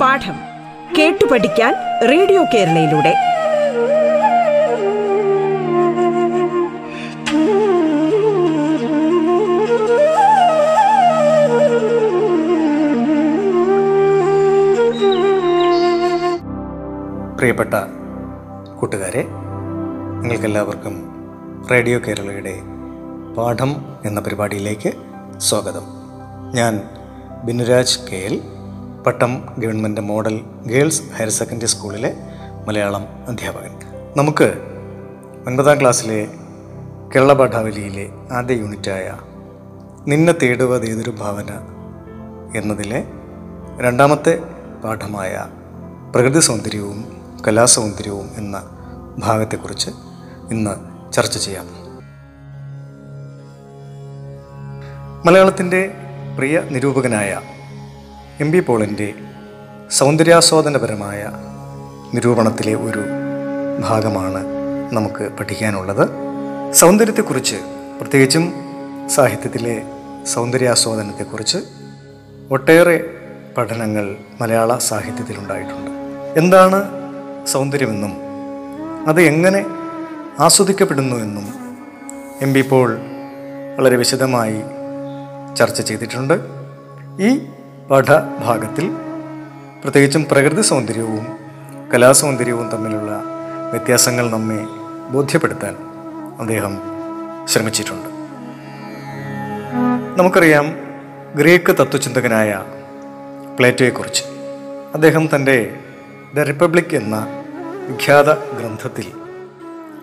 പാഠം കേട്ടു പഠിക്കാൻ റേഡിയോ കേരളയിലൂടെ. പ്രിയപ്പെട്ട കൂട്ടുകാരെ നിങ്ങൾക്കെല്ലാവർക്കും റേഡിയോ കേരളയുടെ പാഠം എന്ന പരിപാടിയിലേക്ക് സ്വാഗതം. ഞാൻ Binuraj K L Pattom government model girls higher secondary സ്കൂളിലെ മലയാളം അധ്യാപകൻ. നമുക്ക് ഒൻപതാം ക്ലാസ്സിലെ കേരള പാഠാവലിയിലെ ആദ്യ യൂണിറ്റായ നിന്നെ തേടുവതേതൊരു ഭാവന എന്നതിലെ രണ്ടാമത്തെ പാഠമായ പ്രകൃതി സൗന്ദര്യവും കലാസൗന്ദര്യവും എന്ന ഭാഗത്തെക്കുറിച്ച് ഇന്ന് ചർച്ച ചെയ്യാം. മലയാളത്തിന്റെ പ്രിയ നിരൂപകനായ എം ബി പോളിന്റെ സൗന്ദര്യാസ്വാദനപരമായ നിരൂപണത്തിലെ ഒരു ഭാഗമാണ് നമുക്ക് പഠിക്കാനുള്ളത്. സൗന്ദര്യത്തെക്കുറിച്ച് പ്രത്യേകിച്ചും സാഹിത്യത്തിലെ സൗന്ദര്യാസ്വാദനത്തെക്കുറിച്ച് ഒട്ടേറെ പഠനങ്ങൾ മലയാള സാഹിത്യത്തിലുണ്ടായിട്ടുണ്ട്. എന്താണ് സൗന്ദര്യമെന്നും അത് എങ്ങനെ ആസ്വദിക്കപ്പെടുന്നു എന്നും എം ബി പോൾ വളരെ വിശദമായി ചർച്ച ചെയ്തിട്ടുണ്ട്. ഈ പാഠഭാഗത്തിൽ പ്രത്യേകിച്ചും പ്രകൃതി സൗന്ദര്യവും കലാസൗന്ദര്യവും തമ്മിലുള്ള വ്യത്യാസങ്ങൾ നമ്മെ ബോധ്യപ്പെടുത്താൻ അദ്ദേഹം ശ്രമിച്ചിട്ടുണ്ട്. നമുക്കറിയാം ഗ്രീക്ക് തത്വചിന്തകനായ പ്ലേറ്റോയെക്കുറിച്ച്. അദ്ദേഹം തന്റെ ദ റിപ്പബ്ലിക് എന്ന വിഖ്യാത ഗ്രന്ഥത്തിൽ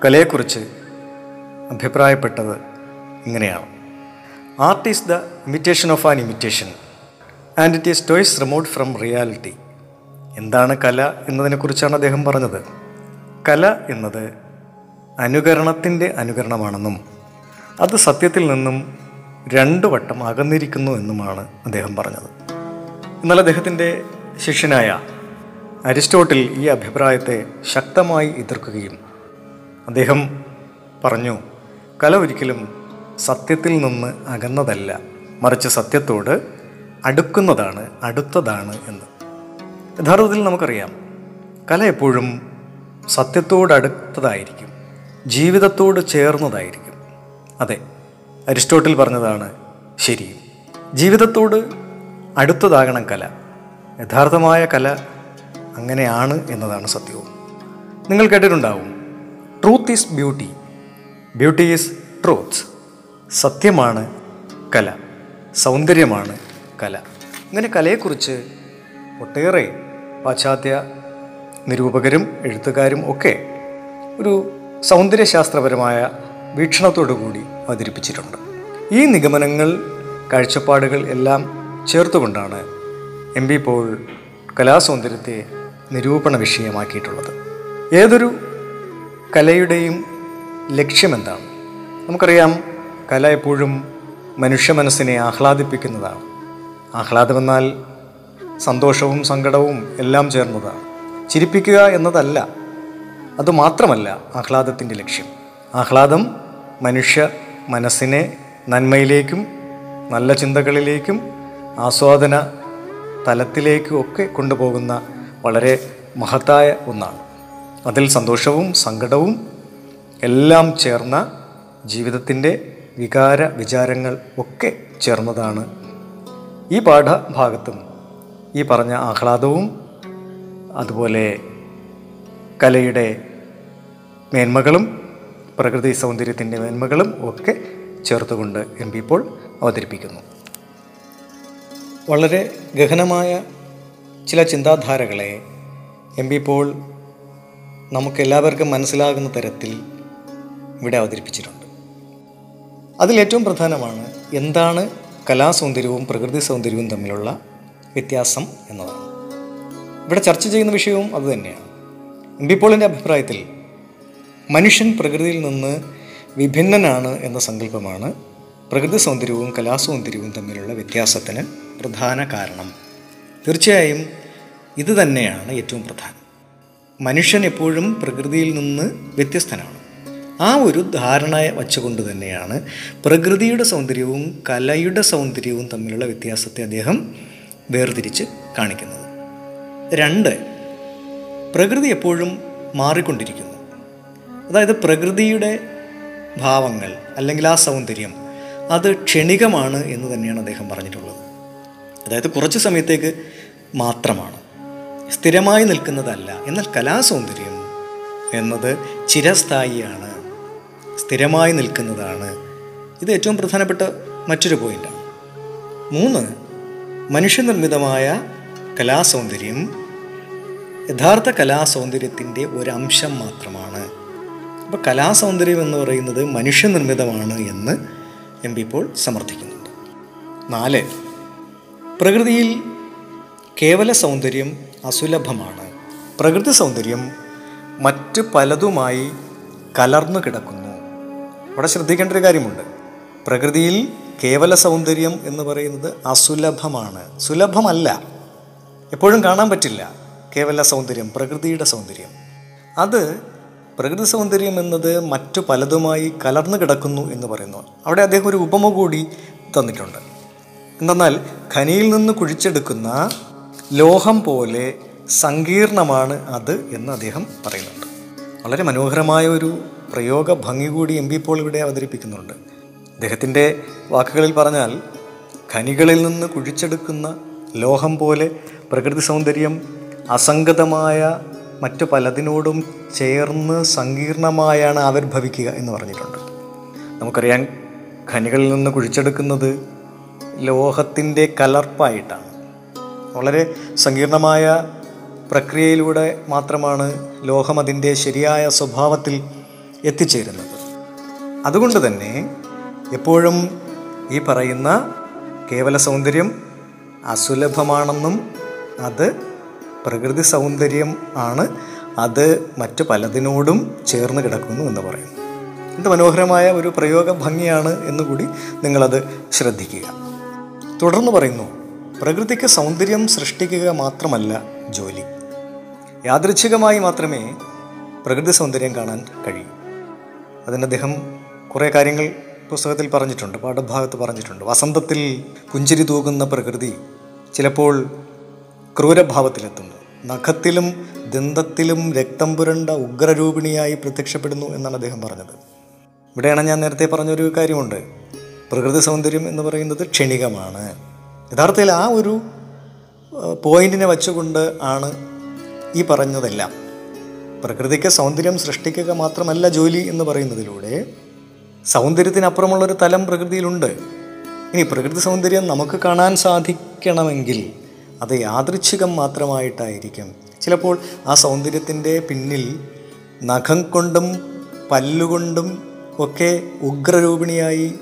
കലയെക്കുറിച്ച് അഭിപ്രായപ്പെട്ടത് ഇങ്ങനെയാണ്. Art is the imitation of an imitation and it is toys remote from reality എന്താണ് കല എന്നതിനെക്കുറിച്ചാണ് അദ്ദേഹം പറഞ്ഞത്? കല എന്നത് അനുകരണത്തിന്റെ അനുകരണമാണെന്നും അത് സത്യത്തിൽ നിന്നും രണ്ടു വട്ടം അകന്നിരിക്കുന്നു എന്നുമാണ് അദ്ദേഹം പറഞ്ഞത്. എന്നാൽ അദ്ദേഹത്തിന്റെ ശിഷ്യനായ അരിസ്റ്റോട്ടിൽ ഈ അഭിപ്രായത്തെ ശക്തമായി എതിർക്കുകയും അദ്ദേഹം പറഞ്ഞു കല ഒരിക്കലും സത്യത്തിൽ നിന്ന് അകന്നതല്ല. മറിച്ച് സത്യത്തോട് അടുക്കുന്നതാണ് അടുത്തതാണ് എന്ന്. യഥാർത്ഥത്തിൽ നമുക്കറിയാം കല എപ്പോഴും സത്യത്തോട് അടുത്തതായിരിക്കും ജീവിതത്തോട് ചേർന്നതായിരിക്കും. അതെ അരിസ്റ്റോട്ടിൽ പറഞ്ഞതാണ് ശരി ജീവിതത്തോട് അടുത്തതാകണം കല. യഥാർത്ഥമായ കല അങ്ങനെയാണ് എന്നതാണ് സത്യവും. നിങ്ങൾ കേട്ടിട്ടുണ്ടാവും truth is beauty beauty is truth സത്യമാണ് കല. സൗന്ദര്യമാണ് കല. ഇങ്ങനെ കലയെക്കുറിച്ച് ഒട്ടേറെ പാശ്ചാത്യ നിരൂപകരും എഴുത്തുകാരും ഒക്കെ ഒരു സൗന്ദര്യശാസ്ത്രപരമായ വീക്ഷണത്തോടു കൂടി അവതരിപ്പിച്ചിട്ടുണ്ട്. ഈ നിഗമനങ്ങൾ കാഴ്ചപ്പാടുകൾ എല്ലാം ചേർത്തുകൊണ്ടാണ് എം ബി പോൾ കലാസൗന്ദര്യത്തെ നിരൂപണ വിഷയമാക്കിയിട്ടുള്ളത്. ഏതൊരു കലയുടെയും ലക്ഷ്യമെന്താണ്? നമുക്കറിയാം കല എപ്പോഴും മനുഷ്യ മനസ്സിനെ ആഹ്ലാദിപ്പിക്കുന്നതാണ്. ആഹ്ലാദമെന്നാൽ സന്തോഷവും സങ്കടവും എല്ലാം ചേർന്നതാണ്. ചിരിപ്പിക്കുക എന്നതല്ല അതുമാത്രമല്ല ആഹ്ലാദത്തിന്റെ ലക്ഷ്യം. ആഹ്ലാദം മനുഷ്യ മനസ്സിനെ നന്മയിലേക്കും നല്ല ചിന്തകളിലേക്കും ആസ്വാദന തലത്തിലേക്കും ഒക്കെ കൊണ്ടുപോകുന്ന വളരെ മഹത്തായ ഒന്നാണ്. അതിൽ സന്തോഷവും സങ്കടവും എല്ലാം ചേർന്ന ജീവിതത്തിന്റെ വികാര വിചാരങ്ങൾ ഒക്കെ ചേർന്നതാണ് ഈ പാഠഭാഗത്തും ഈ പറഞ്ഞ ആഹ്ലാദവും അതുപോലെ കലയുടെ മേന്മകളും പ്രകൃതി സൗന്ദര്യത്തിന്റെ മേന്മകളും ഒക്കെ ചേർത്തുകൊണ്ട് എം പി ഇപ്പോൾ അവതരിപ്പിക്കുന്നു. വളരെ ഗഹനമായ ചില ചിന്താധാരകളെ എം പി പോൾ നമുക്കെല്ലാവർക്കും മനസ്സിലാകുന്ന തരത്തിൽ ഇവിടെ അവതരിപ്പിച്ചിട്ടുണ്ട്. അതിലേറ്റവും പ്രധാനമാണ് എന്താണ് കലാസൗന്ദര്യവും പ്രകൃതി സൗന്ദര്യവും തമ്മിലുള്ള വ്യത്യാസം എന്നതാണ്. ഇവിടെ ചർച്ച ചെയ്യുന്ന വിഷയവും അതുതന്നെയാണ് എം പോളിന്റെ അഭിപ്രായത്തിൽ മനുഷ്യൻ പ്രകൃതിയിൽ നിന്ന് വിഭിന്നനാണ് എന്ന സങ്കല്പമാണ് പ്രകൃതി സൗന്ദര്യവും കലാസൗന്ദര്യവും തമ്മിലുള്ള വ്യത്യാസത്തിന് പ്രധാന കാരണം. തീർച്ചയായും ഇത് തന്നെയാണ് ഏറ്റവും പ്രധാനം. മനുഷ്യൻ എപ്പോഴും പ്രകൃതിയിൽ നിന്ന് വ്യത്യസ്തനാണ്. ആ ഒരു ധാരണ വച്ചുകൊണ്ട് തന്നെയാണ് പ്രകൃതിയുടെ സൗന്ദര്യവും കലയുടെ സൗന്ദര്യവും തമ്മിലുള്ള വ്യത്യാസത്തെ അദ്ദേഹം വേർതിരിച്ച് കാണിക്കുന്നത്. രണ്ട് പ്രകൃതി എപ്പോഴും മാറിക്കൊണ്ടിരിക്കുന്നു. അതായത് പ്രകൃതിയുടെ ഭാവങ്ങൾ അല്ലെങ്കിൽ ആ സൗന്ദര്യം അത് ക്ഷണികമാണ് എന്ന് തന്നെയാണ് അദ്ദേഹം പറഞ്ഞിട്ടുള്ളത്. അതായത് കുറച്ച് സമയത്തേക്ക് മാത്രമാണ്. സ്ഥിരമായി നിൽക്കുന്നതല്ല. എന്നാൽ കലാസൗന്ദര്യം എന്നത് ചിരസ്ഥായിയാണ്. സ്ഥിരമായി നിൽക്കുന്നതാണ്. ഇത് ഏറ്റവും പ്രധാനപ്പെട്ട മറ്റൊരു പോയിന്റാണ് മൂന്ന് മനുഷ്യനിർമ്മിതമായ കലാസൗന്ദര്യം യഥാർത്ഥ കലാസൗന്ദര്യത്തിന്റെ ഒരംശം മാത്രമാണ്. അപ്പോൾ കലാസൗന്ദര്യം എന്ന് പറയുന്നത് മനുഷ്യനിർമ്മിതമാണ് എന്ന് എം പി ഇപ്പോൾ സമർത്ഥിക്കുന്നുണ്ട്. നാല് പ്രകൃതിയിൽ കേവല സൗന്ദര്യം അസുലഭമാണ്. പ്രകൃതി സൗന്ദര്യം മറ്റ് പലതുമായി കലർന്നു കിടക്കുന്നു. അവിടെ ശ്രദ്ധിക്കേണ്ട ഒരു കാര്യമുണ്ട്. പ്രകൃതിയിൽ കേവല സൗന്ദര്യം എന്ന് പറയുന്നത് അസുലഭമാണ്. സുലഭമല്ല. എപ്പോഴും കാണാൻ പറ്റില്ല കേവല സൗന്ദര്യം പ്രകൃതിയുടെ സൗന്ദര്യം. അത് പ്രകൃതി സൗന്ദര്യം എന്നത് മറ്റു പലതുമായി കലർന്നു കിടക്കുന്നു എന്ന് പറയുന്നു. അവിടെ അദ്ദേഹം ഒരു ഉപമ കൂടി തന്നിട്ടുണ്ട്. എന്തെന്നാൽ ഖനിയിൽ നിന്ന് കുഴിച്ചെടുക്കുന്ന ലോഹം പോലെ സങ്കീർണമാണ് അത് എന്ന് അദ്ദേഹം പറയുന്നുണ്ട്. വളരെ മനോഹരമായ ഒരു പ്രയോഗ ഭംഗി കൂടി എം പി പോൾ ഇവിടെ അവതരിപ്പിക്കുന്നുണ്ട്. അദ്ദേഹത്തിന്റെ വാക്കുകളിൽ പറഞ്ഞാൽ ഖനികളിൽ നിന്ന് കുഴിച്ചെടുക്കുന്ന ലോഹം പോലെ പ്രകൃതി സൗന്ദര്യം അസംഗതമായ മറ്റു പലതിനോടും ചേർന്ന് സങ്കീർണമായാണ് ആവിർഭവിക്കുക എന്ന് പറഞ്ഞിട്ടുണ്ട്. നമുക്കറിയാം ഖനികളിൽ നിന്ന് കുഴിച്ചെടുക്കുന്നത് ലോഹത്തിന്റെ കലർപ്പായിട്ടാണ്. വളരെ സങ്കീർണമായ പ്രക്രിയയിലൂടെ മാത്രമാണ് ലോഹം അതിന്റെ ശരിയായ സ്വഭാവത്തിൽ എത്തിച്ചേരുന്നത്. അതുകൊണ്ട് തന്നെ എപ്പോഴും ഈ പറയുന്ന കേവല സൗന്ദര്യം അസുലഭമാണെന്നും അത് പ്രകൃതി സൗന്ദര്യം ആണ് അത് മറ്റു പലതിനോടും ചേർന്ന് കിടക്കുന്നു എന്ന് പറയുന്നു. എന്ത് മനോഹരമായ ഒരു പ്രയോഗ ഭംഗിയാണ് എന്നുകൂടി നിങ്ങളത് ശ്രദ്ധിക്കുക. തുടർന്ന് പറയുന്നു പ്രകൃതിക്ക് സൗന്ദര്യം സൃഷ്ടിക്കുക മാത്രമല്ല ജോലി. യാദൃച്ഛികമായി മാത്രമേ പ്രകൃതി സൗന്ദര്യം കാണാൻ കഴിയൂ. അതിന് അദ്ദേഹം കുറേ കാര്യങ്ങൾ പുസ്തകത്തിൽ പറഞ്ഞിട്ടുണ്ട് പാഠഭാഗത്ത് പറഞ്ഞിട്ടുണ്ട്. വസന്തത്തിൽ പുഞ്ചിരി തൂകുന്ന പ്രകൃതി ചിലപ്പോൾ ക്രൂരഭാവത്തിലെത്തുന്നു. നഖത്തിലും ദന്തത്തിലും രക്തം പുരണ്ട ഉഗ്രരൂപിണിയായി പ്രത്യക്ഷപ്പെടുന്നു എന്നാണ് അദ്ദേഹം പറഞ്ഞത്. ഇവിടെയാണ് ഞാൻ നേരത്തെ പറഞ്ഞൊരു കാര്യമുണ്ട്. പ്രകൃതി സൗന്ദര്യം എന്ന് പറയുന്നത് ക്ഷണികമാണ്. യഥാർത്ഥത്തിൽ ആ ഒരു പോയിന്റിനെ വച്ചുകൊണ്ട് ആണ് ഈ പറഞ്ഞതെല്ലാം. പ്രകൃതിക്ക് സൗന്ദര്യം സൃഷ്ടിക്കുക മാത്രമല്ല ജോലി എന്ന് പറയുന്നതിലൂടെ സൗന്ദര്യത്തിനപ്പുറമുള്ളൊരു തലം പ്രകൃതിയിലുണ്ട്. ഇനി പ്രകൃതി സൗന്ദര്യം നമുക്ക് കാണാൻ സാധിക്കണമെങ്കിൽ അത് യാദൃച്ഛികം മാത്രമായിട്ടായിരിക്കും. ചിലപ്പോൾ ആ സൗന്ദര്യത്തിന്റെ പിന്നിൽ നഖം കൊണ്ടും പല്ലുകൊണ്ടും ഒക്കെ ഉഗ്രരൂപിണിയായി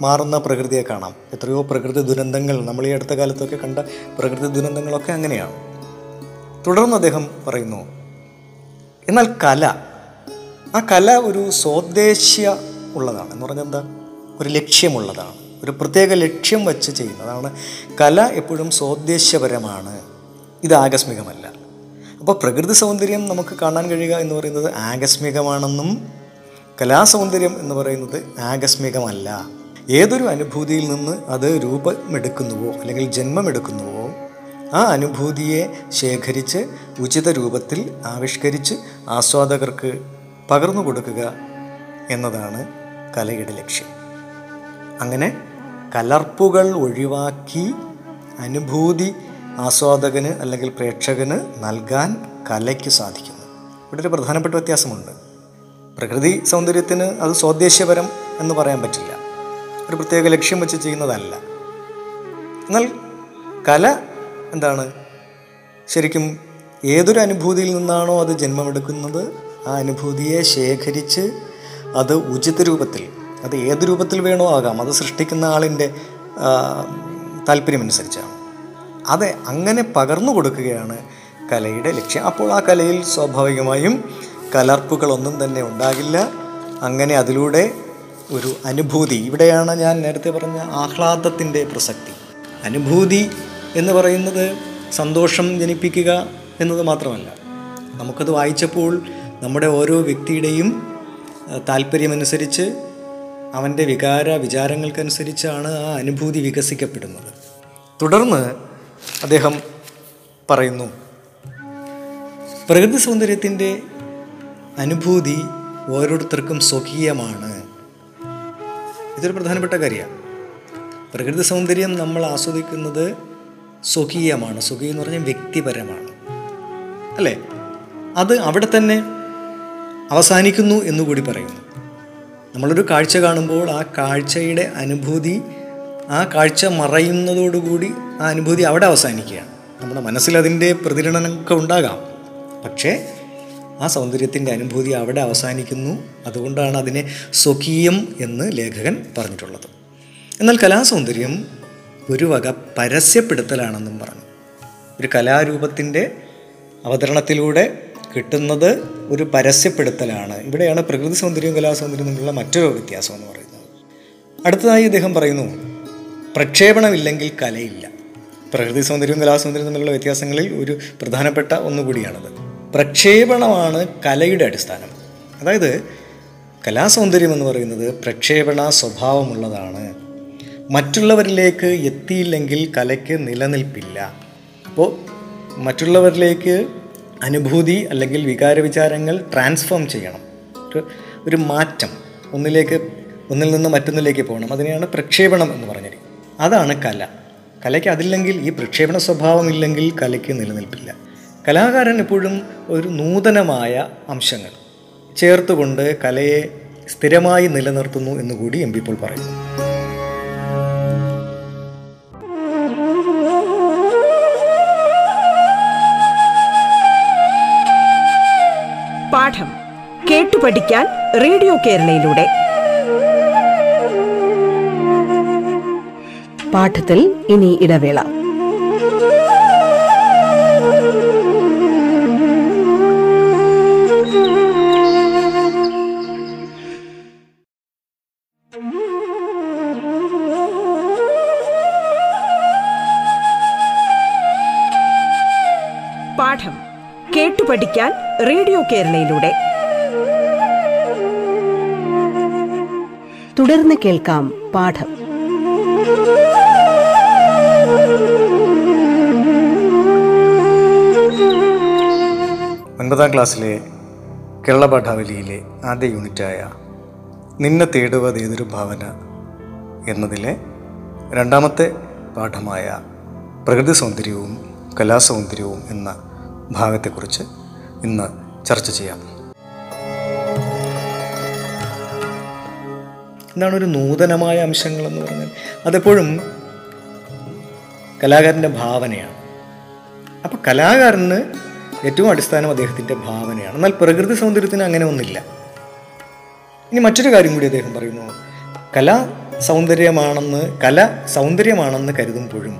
മാറുന്ന പ്രകൃതിയെ കാണാം. എത്രയോ പ്രകൃതി ദുരന്തങ്ങൾ നമ്മൾ ഈ അടുത്ത കാലത്തൊക്കെ കണ്ട പ്രകൃതി ദുരന്തങ്ങളൊക്കെ അങ്ങനെയാണ്. തുടർന്ന് അദ്ദേഹം പറയുന്നു എന്നാൽ കല ആ കല ഒരു സ്വദേശീയ ഉള്ളതാണ്. എന്ന് പറഞ്ഞാൽ എന്താ? ഒരു ലക്ഷ്യമുള്ളതാണ്. ഒരു പ്രത്യേക ലക്ഷ്യം വച്ച് ചെയ്യുന്നതാണ്. കല എപ്പോഴും സ്വദേശ്യപരമാണ് ഇത് ആകസ്മികമല്ല. അപ്പോൾ പ്രകൃതി സൗന്ദര്യം നമുക്ക് കാണാൻ കഴിയുക എന്ന് പറയുന്നത് ആകസ്മികമാണെന്നും കലാസൗന്ദര്യം എന്ന് പറയുന്നത് ആകസ്മികമല്ല. ഏതൊരു അനുഭൂതിയിൽ നിന്ന് അത് രൂപമെടുക്കുന്നുവോ അല്ലെങ്കിൽ ജന്മമെടുക്കുന്നുവോ ആ അനുഭൂതിയെ ശേഖരിച്ച് ഉചിത രൂപത്തിൽ ആവിഷ്കരിച്ച് ആസ്വാദകർക്ക് പകർന്നു കൊടുക്കുക എന്നതാണ് കലയുടെ ലക്ഷ്യം. അങ്ങനെ കലർപ്പുകൾ ഒഴിവാക്കി അനുഭൂതി ആസ്വാദകന് അല്ലെങ്കിൽ പ്രേക്ഷകന് നൽകാൻ കലയ്ക്ക് സാധിക്കുന്നു. ഇവിടെ ഒരു പ്രധാനപ്പെട്ട വ്യത്യാസമുണ്ട്. പ്രകൃതി സൗന്ദര്യത്തിന് അത് സ്വദേശപരം എന്ന് പറയാൻ പറ്റില്ല. ഒരു പ്രത്യേക ലക്ഷ്യം വെച്ച് ചെയ്യുന്നതല്ല. എന്നാൽ കല എന്താണ്? ശരിക്കും ഏതൊരു അനുഭൂതിയിൽ നിന്നാണോ അത് ജന്മമെടുക്കുന്നത്? ആ അനുഭൂതിയെ ശേഖരിച്ച് അത് ഉചിത രൂപത്തിൽ അത് ഏത് രൂപത്തിൽ വേണോ ആകാം അത് സൃഷ്ടിക്കുന്ന ആളിന്റെ താല്പര്യമനുസരിച്ചാണ്. അത് അങ്ങനെ പകർന്നു കൊടുക്കുകയാണ് കലയുടെ ലക്ഷ്യം. അപ്പോൾ ആ കലയിൽ സ്വാഭാവികമായും കലർപ്പുകളൊന്നും തന്നെ ഉണ്ടാകില്ല. അങ്ങനെ അതിലൂടെ ഒരു അനുഭൂതി. ഇവിടെയാണ് ഞാൻ നേരത്തെ പറഞ്ഞ ആഹ്ലാദത്തിന്റെ പ്രസക്തി. അനുഭൂതി എന്ന് പറയുന്നത് സന്തോഷം ജനിപ്പിക്കുക എന്നത് മാത്രമല്ല. നമുക്കത് വായിച്ചപ്പോൾ നമ്മുടെ ഓരോ വ്യക്തിയുടെയും താല്പര്യമനുസരിച്ച് അവന്റെ വികാര വിചാരങ്ങൾക്കനുസരിച്ചാണ് ആ അനുഭൂതി വികസിക്കപ്പെടുന്നത്. തുടർന്ന് അദ്ദേഹം പറയുന്നു പ്രകൃതി സൗന്ദര്യത്തിന്റെ അനുഭൂതി ഓരോരുത്തർക്കും സ്വകീയമാണ്. ഇതൊരു പ്രധാനപ്പെട്ട കാര്യമാണ്. പ്രകൃതി സൗന്ദര്യം നമ്മൾ ആസ്വദിക്കുന്നത് സ്വകീയമാണ്. സ്വകീയം എന്ന് പറഞ്ഞാൽ വ്യക്തിപരമാണ്. അല്ലേ? അത് അവിടെ തന്നെ അവസാനിക്കുന്നു എന്നുകൂടി പറയുന്നു. നമ്മളൊരു കാഴ്ച കാണുമ്പോൾ ആ കാഴ്ചയുടെ അനുഭൂതി ആ കാഴ്ച മറയുന്നതോടുകൂടി ആ അനുഭൂതി അവിടെ അവസാനിക്കുകയാണ്. നമ്മുടെ മനസ്സിൽ അതിന്റെ പ്രതിഫലനമൊക്കെ ഉണ്ടാകാം. പക്ഷേ ആ സൗന്ദര്യത്തിന്റെ അനുഭൂതി അവിടെ അവസാനിക്കുന്നു. അതുകൊണ്ടാണ് അതിനെ സ്വകീയം എന്ന് ലേഖകൻ പറഞ്ഞിട്ടുള്ളത്. എന്നാൽ കലാസൗന്ദര്യം ഒരു വക പരസ്യപ്പെടുത്തലാണെന്നും പറഞ്ഞു. ഒരു കലാരൂപത്തിന്റെ അവതരണത്തിലൂടെ കിട്ടുന്നത് ഒരു പരസ്യപ്പെടുത്തലാണ്. ഇവിടെയാണ് പ്രകൃതി സൗന്ദര്യവും കലാസൗന്ദര്യവും തമ്മിലുള്ള മറ്റൊരു വ്യത്യാസം എന്ന് പറയുന്നത്. അടുത്തതായി അദ്ദേഹം പറയുന്നു പ്രക്ഷേപണമില്ലെങ്കിൽ കലയില്ല. പ്രകൃതി സൗന്ദര്യവും കലാസൗന്ദര്യവും തമ്മിലുള്ള വ്യത്യാസങ്ങളിൽ ഒരു പ്രധാനപ്പെട്ട ഒന്നുകൂടിയാണത്. പ്രക്ഷേപണമാണ് കലയുടെ അടിസ്ഥാനം. അതായത് കലാസൗന്ദര്യം എന്ന് പറയുന്നത് പ്രക്ഷേപണ സ്വഭാവമുള്ളതാണ്. മറ്റുള്ളവരിലേക്ക് എത്തിയില്ലെങ്കിൽ കലയ്ക്ക് നിലനിൽപ്പില്ല. അപ്പോൾ മറ്റുള്ളവരിലേക്ക് അനുഭൂതി അല്ലെങ്കിൽ വികാര വിചാരങ്ങൾ ട്രാൻസ്ഫോം ചെയ്യണം. ഒരു ഒരു മാറ്റം. ഒന്നിലേക്ക് ഒന്നിൽ നിന്ന് മറ്റൊന്നിലേക്ക് പോകണം. അതിനെയാണ് പ്രക്ഷേപണം എന്ന് പറഞ്ഞത് അതാണ് കല. കലയ്ക്ക് അതില്ലെങ്കിൽ ഈ പ്രക്ഷേപണ സ്വഭാവം ഇല്ലെങ്കിൽ കലയ്ക്ക് നിലനിൽപ്പില്ല. കലാകാരൻ എപ്പോഴും ഒരു നൂതനമായ അംശങ്ങൾ ചേർത്തുകൊണ്ട് കലയെ സ്ഥിരമായി നിലനിർത്തുന്നു എന്നുകൂടി എം പി പറയുന്നു. പാഠം കേട്ടു പഠിക്കാൻ റേഡിയോ കേരളയിലൂടെ. പാഠത്തിൽ ഇനി ഇടവേള. പഠിക്കാൻ റേഡിയോ കേരളയിലൂടെ. തുടർന്ന് കേൾക്കാം പാഠം. ഒൻപതാം ക്ലാസ്സിലെ കേരള പാഠാവലിയിലെ ആദ്യ യൂണിറ്റായ നിന്നെ തേടുവത് ഏതൊരു ഭാവന എന്നതിലെ രണ്ടാമത്തെ പാഠമായ പ്രകൃതി സൗന്ദര്യവും കലാസൗന്ദര്യവും എന്ന ഭാഗത്തെക്കുറിച്ച് ഇന്ന് ചർച്ച ചെയ്യാം. എന്താണ് ഒരു നൂതനമായ അംശങ്ങളെന്ന് പറഞ്ഞാൽ അതെപ്പോഴും കലാകാരന്റെ ഭാവനയാണ്. അപ്പോൾ കലാകാരന് ഏറ്റവും അടിസ്ഥാനം അദ്ദേഹത്തിന്റെ ഭാവനയാണ്. എന്നാൽ പ്രകൃതി സൗന്ദര്യത്തിന് അങ്ങനെ ഒന്നില്ല ഇനി മറ്റൊരു കാര്യം കൂടി അദ്ദേഹം പറയുന്നു. കല സൗന്ദര്യമാണെന്ന് കല സൗന്ദര്യമാണെന്ന് കരുതുമ്പോഴും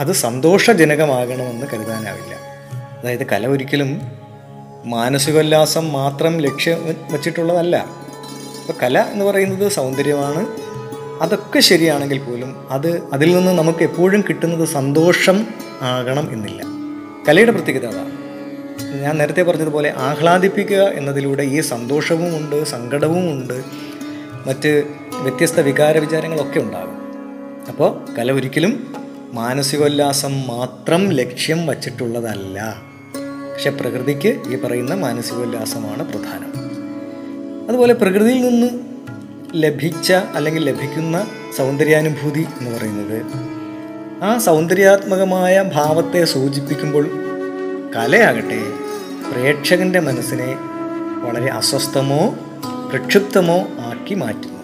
അത് സന്തോഷജനകമാകണമെന്ന് കരുതാനാവില്ല. അതായത് കല ഒരിക്കലും മാനസികോല്ലാസം മാത്രം ലക്ഷ്യം വച്ചിട്ടുള്ളതല്ല. ഇപ്പോൾ കല എന്ന് പറയുന്നത് സൗന്ദര്യമാണ്. അതൊക്കെ ശരിയാണെങ്കിൽ പോലും അത് അതിൽ നിന്ന് നമുക്ക് എപ്പോഴും കിട്ടുന്നത് സന്തോഷം ആകണം എന്നില്ല. കലയുടെ പ്രത്യേകത അതാണ് ഞാൻ നേരത്തെ പറഞ്ഞതുപോലെ ആഹ്ലാദിപ്പിക്കുക എന്നതിലൂടെ ഈ സന്തോഷവും ഉണ്ട് സങ്കടവും ഉണ്ട്. മറ്റ് വ്യത്യസ്ത വികാര വിചാരങ്ങളൊക്കെ ഉണ്ടാകും. അപ്പോൾ കല ഒരിക്കലും മാനസികോല്ലാസം മാത്രം ലക്ഷ്യം വച്ചിട്ടുള്ളതല്ല. പക്ഷെ പ്രകൃതിക്ക് ഈ പറയുന്ന മാനസികോല്ലാസമാണ് പ്രധാനം. അതുപോലെ പ്രകൃതിയിൽ നിന്ന് ലഭിച്ച അല്ലെങ്കിൽ ലഭിക്കുന്ന സൗന്ദര്യാനുഭൂതി എന്ന് പറയുന്നത് ആ സൗന്ദര്യാത്മകമായ ഭാവത്തെ സൂചിപ്പിക്കുമ്പോൾ കലയാകട്ടെ പ്രേക്ഷകന്റെ മനസ്സിനെ വളരെ അസ്വസ്ഥമോ പ്രക്ഷുബ്ധമോ ആക്കി മാറ്റുന്നു.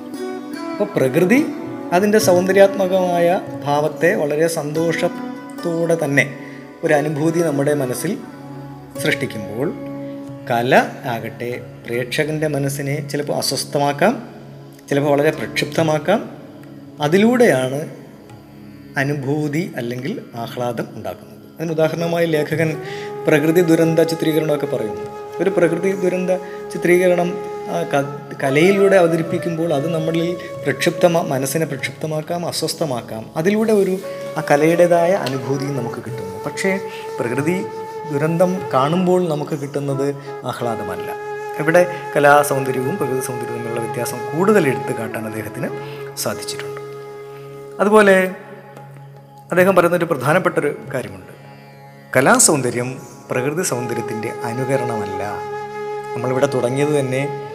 അപ്പോൾ പ്രകൃതി അതിന്റെ സൗന്ദര്യാത്മകമായ ഭാവത്തെ വളരെ സന്തോഷത്തോടെ തന്നെ ഒരു അനുഭൂതി നമ്മുടെ മനസ്സിൽ സൃഷ്ടിക്കുമ്പോൾ കല ആകട്ടെ പ്രേക്ഷകന്റെ മനസ്സിനെ ചിലപ്പോൾ അസ്വസ്ഥമാക്കാം ചിലപ്പോൾ വളരെ പ്രക്ഷുബ്ധമാക്കാം. അതിലൂടെയാണ് അനുഭൂതി അല്ലെങ്കിൽ ആഹ്ലാദം ഉണ്ടാക്കുന്നത് അതിന് ഉദാഹരണമായി ലേഖകൻ പ്രകൃതി ദുരന്ത ചിത്രീകരണമൊക്കെ പറയുന്നു. ഒരു പ്രകൃതി ദുരന്ത ചിത്രീകരണം കലയിലൂടെ അവതരിപ്പിക്കുമ്പോൾ അത് നമ്മളിൽ പ്രക്ഷുബ്ധമാ മനസ്സിനെ പ്രക്ഷുബ്ധമാക്കാം അസ്വസ്ഥമാക്കാം. അതിലൂടെ ഒരു ആ കലയുടേതായ അനുഭൂതി നമുക്ക് കിട്ടുന്നു. പക്ഷേ പ്രകൃതി ദുരന്തം കാണുമ്പോൾ നമുക്ക് കിട്ടുന്നത് ആഹ്ലാദമല്ല. ഇവിടെ കലാസൗന്ദര്യവും പ്രകൃതി സൗന്ദര്യവും തമ്മിലുള്ള വ്യത്യാസം കൂടുതൽ എടുത്തു കാട്ടാൻ അദ്ദേഹത്തിന് സാധിച്ചിട്ടുണ്ട്. അതുപോലെ അദ്ദേഹം പറയുന്നൊരു പ്രധാനപ്പെട്ടൊരു കാര്യമുണ്ട്. കലാസൗന്ദര്യം പ്രകൃതി സൗന്ദര്യത്തിന്റെ അനുകരണമല്ല. നമ്മളിവിടെ തുടങ്ങിയത് തന്നെ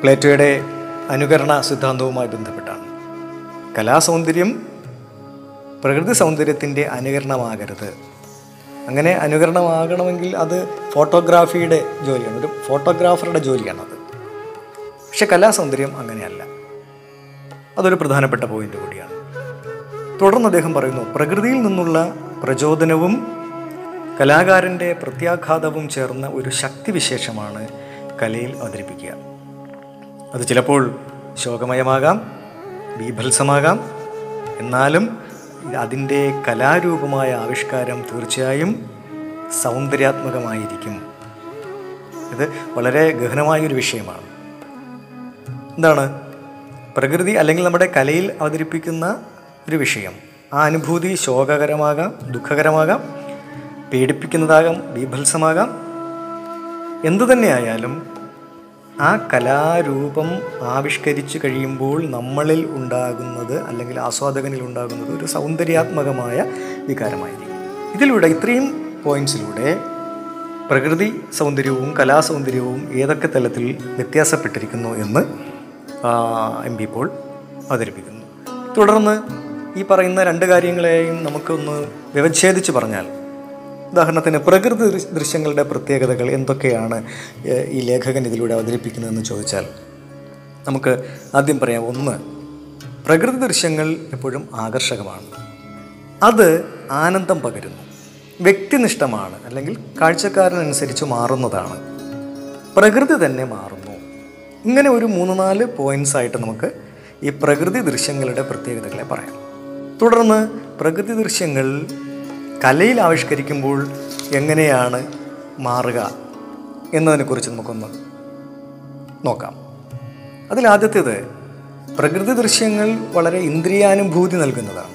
പ്ലേറ്റോയുടെ അനുകരണ സിദ്ധാന്തവുമായി ബന്ധപ്പെട്ടാണ്. കലാസൗന്ദര്യം പ്രകൃതി സൗന്ദര്യത്തിന്റെ അനുകരണമാകരുത്. അങ്ങനെ അനുകരണമാകണമെങ്കിൽ അത് ഫോട്ടോഗ്രാഫിയുടെ ജോലിയാണ് ഒരു ഫോട്ടോഗ്രാഫറുടെ ജോലിയാണത് പക്ഷെ കലാസൗന്ദര്യം അങ്ങനെയല്ല. അതൊരു പ്രധാനപ്പെട്ട പോയിന്റ് കൂടിയാണ്. തുടർന്ന് അദ്ദേഹം പറയുന്നു പ്രകൃതിയിൽ നിന്നുള്ള പ്രചോദനവും കലാകാരന്റെ പ്രത്യാഘാതവും ചേർന്ന ഒരു ശക്തിവിശേഷമാണ് കലയിൽ അവതരിപ്പിക്കുക. അത് ചിലപ്പോൾ ശോകമയമാകാം ബീഭത്സമാകാം എന്നാലും അതിന്റെ കലാരൂപമായ ആവിഷ്കാരം തീർച്ചയായും സൗന്ദര്യാത്മകമായിരിക്കും. ഇത് വളരെ ഗഹനമായൊരു വിഷയമാണ്. എന്താണ്? പ്രകൃതി അല്ലെങ്കിൽ നമ്മുടെ കലയിൽ അവതരിപ്പിക്കുന്ന ഒരു വിഷയം. ആ അനുഭൂതി ശോകകരമാകാം ദുഃഖകരമാകാം പേടിപ്പിക്കുന്നതാകാം ബീഭത്സമാകാം. എന്തു തന്നെയായാലും ആ കലാരൂപം ആവിഷ്കരിച്ചു കഴിയുമ്പോൾ നമ്മളിൽ ഉണ്ടാകുന്നത് അല്ലെങ്കിൽ ആസ്വാദകനിൽ ഉണ്ടാകുന്നത് ഒരു സൗന്ദര്യാത്മകമായ വികാരമായിരിക്കും. ഇതിലൂടെ ഇത്രയും പോയിന്റ്സിലൂടെ പ്രകൃതി സൗന്ദര്യവും കലാസൗന്ദര്യവും ഏതൊക്കെ തലത്തിൽ വ്യത്യാസപ്പെട്ടിരിക്കുന്നു എന്ന് എം പി പോൾ അവതരിപ്പിക്കുന്നു. തുടർന്ന് ഈ പറയുന്ന രണ്ട് കാര്യങ്ങളെയും നമുക്കൊന്ന് വ്യവച്ഛേദിച്ച് പറഞ്ഞാൽ ഉദാഹരണത്തിന് പ്രകൃതി ദൃശ്യങ്ങളുടെ പ്രത്യേകതകൾ എന്തൊക്കെയാണ് ഈ ലേഖകൻ ഇതിലൂടെ അവതരിപ്പിക്കുന്നതെന്ന് ചോദിച്ചാൽ നമുക്ക് ആദ്യം പറയാം ഒന്ന് പ്രകൃതി ദൃശ്യങ്ങൾ എപ്പോഴും ആകർഷകമാണ്. അത് ആനന്ദം പകരുന്നു. വ്യക്തിനിഷ്ഠമാണ് അല്ലെങ്കിൽ കാഴ്ചക്കാരനനുസരിച്ച് മാറുന്നതാണ്. പ്രകൃതി തന്നെ മാറുന്നു. ഇങ്ങനെ ഒരു മൂന്ന് നാല് പോയിന്റ്സ് ആയിട്ട് നമുക്ക് ഈ പ്രകൃതി ദൃശ്യങ്ങളുടെ പ്രത്യേകതകളെ പറയാം. തുടർന്ന് പ്രകൃതി ദൃശ്യങ്ങൾ കലയിൽ ആവിഷ്കരിക്കുമ്പോൾ എങ്ങനെയാണ് മാറുക എന്നതിനെക്കുറിച്ച് നമുക്കൊന്ന് നോക്കാം. അതിലാദ്യത്തേത് പ്രകൃതി ദൃശ്യങ്ങൾ വളരെ ഇന്ദ്രിയാനുഭൂതി നൽകുന്നതാണ്.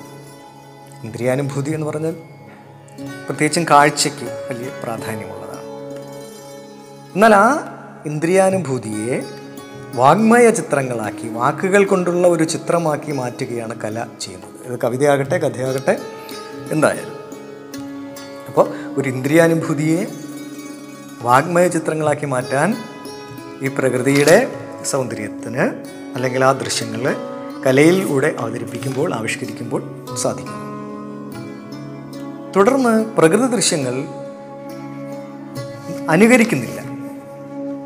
ഇന്ദ്രിയാനുഭൂതി എന്ന് പറഞ്ഞാൽ പ്രത്യേകിച്ചും കാഴ്ചയ്ക്ക് വലിയ പ്രാധാന്യമുള്ളതാണ്. എന്നാൽ ആ ഇന്ദ്രിയാനുഭൂതിയെ വാങ്മയ ചിത്രങ്ങളാക്കി വാക്കുകൾ കൊണ്ടുള്ള ഒരു ചിത്രമാക്കി മാറ്റുകയാണ് കല ചെയ്യുന്നത്. ഇത് കവിതയാകട്ടെ കഥയാകട്ടെ എന്തായാലും. അപ്പോൾ ഒരു ഇന്ദ്രിയാനുഭൂതിയെ വാഗ്മയ ചിത്രങ്ങളാക്കി മാറ്റാൻ ഈ പ്രകൃതിയുടെ സൗന്ദര്യത്തിന് അല്ലെങ്കിൽ ആ ദൃശ്യങ്ങൾ കലയിലൂടെ അവതരിപ്പിക്കുമ്പോൾ ആവിഷ്കരിക്കുമ്പോൾ സാധിക്കും. തുടർന്ന് പ്രകൃതി ദൃശ്യങ്ങൾ അനുകരിക്കുന്നില്ല.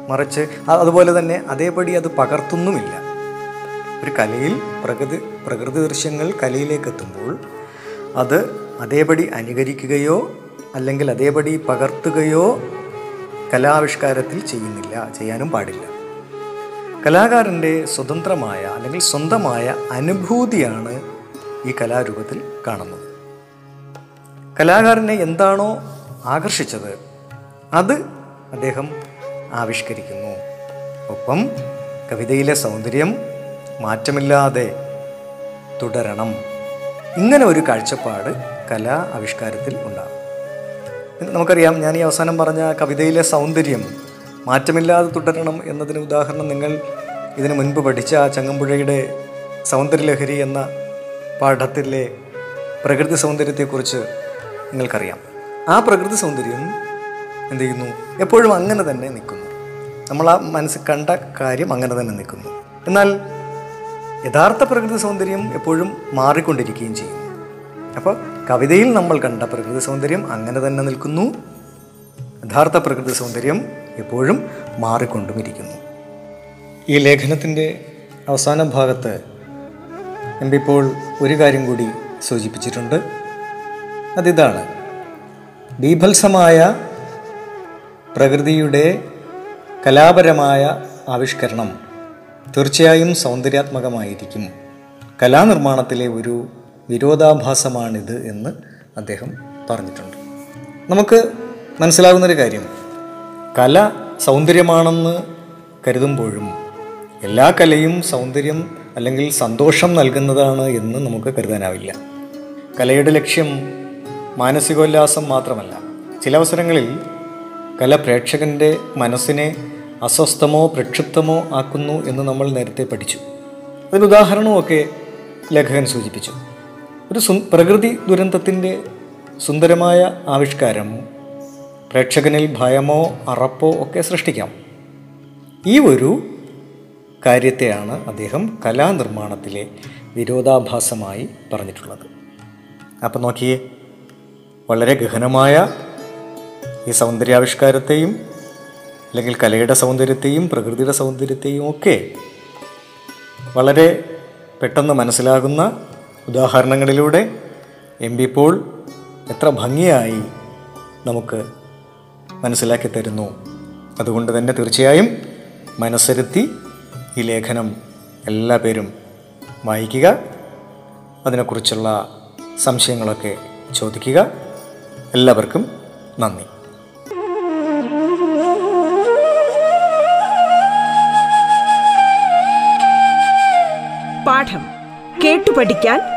മറിച്ച് അതുപോലെ തന്നെ അതേപടി അത് പകർത്തുന്നുമില്ല. ഒരു കലയിൽ പ്രകൃതി പ്രകൃതി ദൃശ്യങ്ങൾ കലയിലേക്ക് എത്തുമ്പോൾ അത് അതേപടി അനുകരിക്കുകയോ അല്ലെങ്കിൽ അതേപടി പകർത്തുകയോ കലാവിഷ്കാരത്തിൽ ചെയ്യുന്നില്ല ചെയ്യാനും പാടില്ല. കലാകാരന്റെ സ്വതന്ത്രമായ അല്ലെങ്കിൽ സ്വന്തമായ അനുഭൂതിയാണ് ഈ കലാരൂപത്തിൽ കാണുന്നത്. കലാകാരനെ എന്താണോ ആകർഷിച്ചത് അത് അദ്ദേഹം ആവിഷ്കരിക്കുന്നു. ഒപ്പം കവിതയിലെ സൗന്ദര്യം മാറ്റമില്ലാതെ തുടരണം. ഇങ്ങനെ ഒരു കാഴ്ചപ്പാട് കലാ ആവിഷ്കാരത്തിൽ ഉണ്ടാകും. നമുക്കറിയാം ഞാൻ ഈ അവസാനം പറഞ്ഞ കവിതയിലെ സൗന്ദര്യം മാറ്റമില്ലാതെ തുടരണം എന്നതിന് ഉദാഹരണം നിങ്ങൾ ഇതിനു മുൻപ് പഠിച്ച ആ ചങ്ങമ്പുഴയുടെ സൗന്ദര്യലഹരി എന്ന പാഠത്തിലെ പ്രകൃതി സൗന്ദര്യത്തെക്കുറിച്ച് നിങ്ങൾക്കറിയാം. ആ പ്രകൃതി സൗന്ദര്യം എന്ത് ചെയ്യുന്നു? എപ്പോഴും അങ്ങനെ തന്നെ നിൽക്കുന്നു. നമ്മൾ ആ മനസ്സിൽ കണ്ട കാര്യം അങ്ങനെ തന്നെ നിൽക്കുന്നു. എന്നാൽ യഥാർത്ഥ പ്രകൃതി സൗന്ദര്യം എപ്പോഴും മാറിക്കൊണ്ടിരിക്കുകയും ചെയ്യുന്നു. അപ്പോൾ കവിതയിൽ നമ്മൾ കണ്ട പ്രകൃതി സൗന്ദര്യം അങ്ങനെ തന്നെ നിൽക്കുന്നു. യഥാർത്ഥ പ്രകൃതി സൗന്ദര്യം എപ്പോഴും മാറിക്കൊണ്ടുമിരിക്കുന്നു. ഈ ലേഖനത്തിന്റെ അവസാന ഭാഗത്ത് എം ഒരു കാര്യം കൂടി സൂചിപ്പിച്ചിട്ടുണ്ട്. അതിതാണ് ബീഭത്സമായ പ്രകൃതിയുടെ കലാപരമായ ആവിഷ്കരണം തീർച്ചയായും സൗന്ദര്യാത്മകമായിരിക്കും. കലാനിർമ്മാണത്തിലെ ഒരു വിരോധാഭാസമാണിത് എന്ന് അദ്ദേഹം പറഞ്ഞിട്ടുണ്ട്. നമുക്ക് മനസ്സിലാകുന്നൊരു കാര്യം. കല സൗന്ദര്യമാണെന്ന് കരുതുമ്പോഴും എല്ലാ കലയും സൗന്ദര്യം അല്ലെങ്കിൽ സന്തോഷം നൽകുന്നതാണ് എന്ന് നമുക്ക് കരുതാനാവില്ല. കലയുടെ ലക്ഷ്യം മാനസികോല്ലാസം മാത്രമല്ല. ചില അവസരങ്ങളിൽ കല പ്രേക്ഷകന്റെ മനസ്സിനെ അസ്വസ്ഥമോ പ്രക്ഷുബ്ധമോ ആക്കുന്നു എന്ന് നമ്മൾ നേരത്തെ പഠിച്ചു. അതിന് ഉദാഹരണമൊക്കെ ലേഖകൻ സൂചിപ്പിച്ചു. ഒരു സു പ്രകൃതി ദുരന്തത്തിന്റെ സുന്ദരമായ ആവിഷ്കാരം പ്രേക്ഷകനിൽ ഭയമോ അറപ്പോ ഒക്കെ സൃഷ്ടിക്കാം. ഈ ഒരു കാര്യത്തെയാണ് അദ്ദേഹം കലാനിർമ്മാണത്തിലെ വിരോധാഭാസമായി പറഞ്ഞിട്ടുള്ളത്. അപ്പം നോക്കിയേ വളരെ ഗഹനമായ ഈ സൗന്ദര്യാവിഷ്കാരത്തെയും അല്ലെങ്കിൽ കലയുടെ സൗന്ദര്യത്തെയും പ്രകൃതിയുടെ സൗന്ദര്യത്തെയും ഒക്കെ വളരെ പെട്ടെന്ന് മനസ്സിലാകുന്ന ഉദാഹരണങ്ങളിലൂടെ എം ബി പോൾ എത്ര ഭംഗിയായി നമുക്ക് മനസ്സിലാക്കി തരുന്നു. അതുകൊണ്ട് തന്നെ തീർച്ചയായും മനസ്സിരുത്തി ഈ ലേഖനം എല്ലാ പേരും വായിക്കുക അതിനെക്കുറിച്ചുള്ള സംശയങ്ങളൊക്കെ ചോദിക്കുക. എല്ലാവർക്കും നന്ദി. പാഠം കേട്ടു പഠിക്കാൻ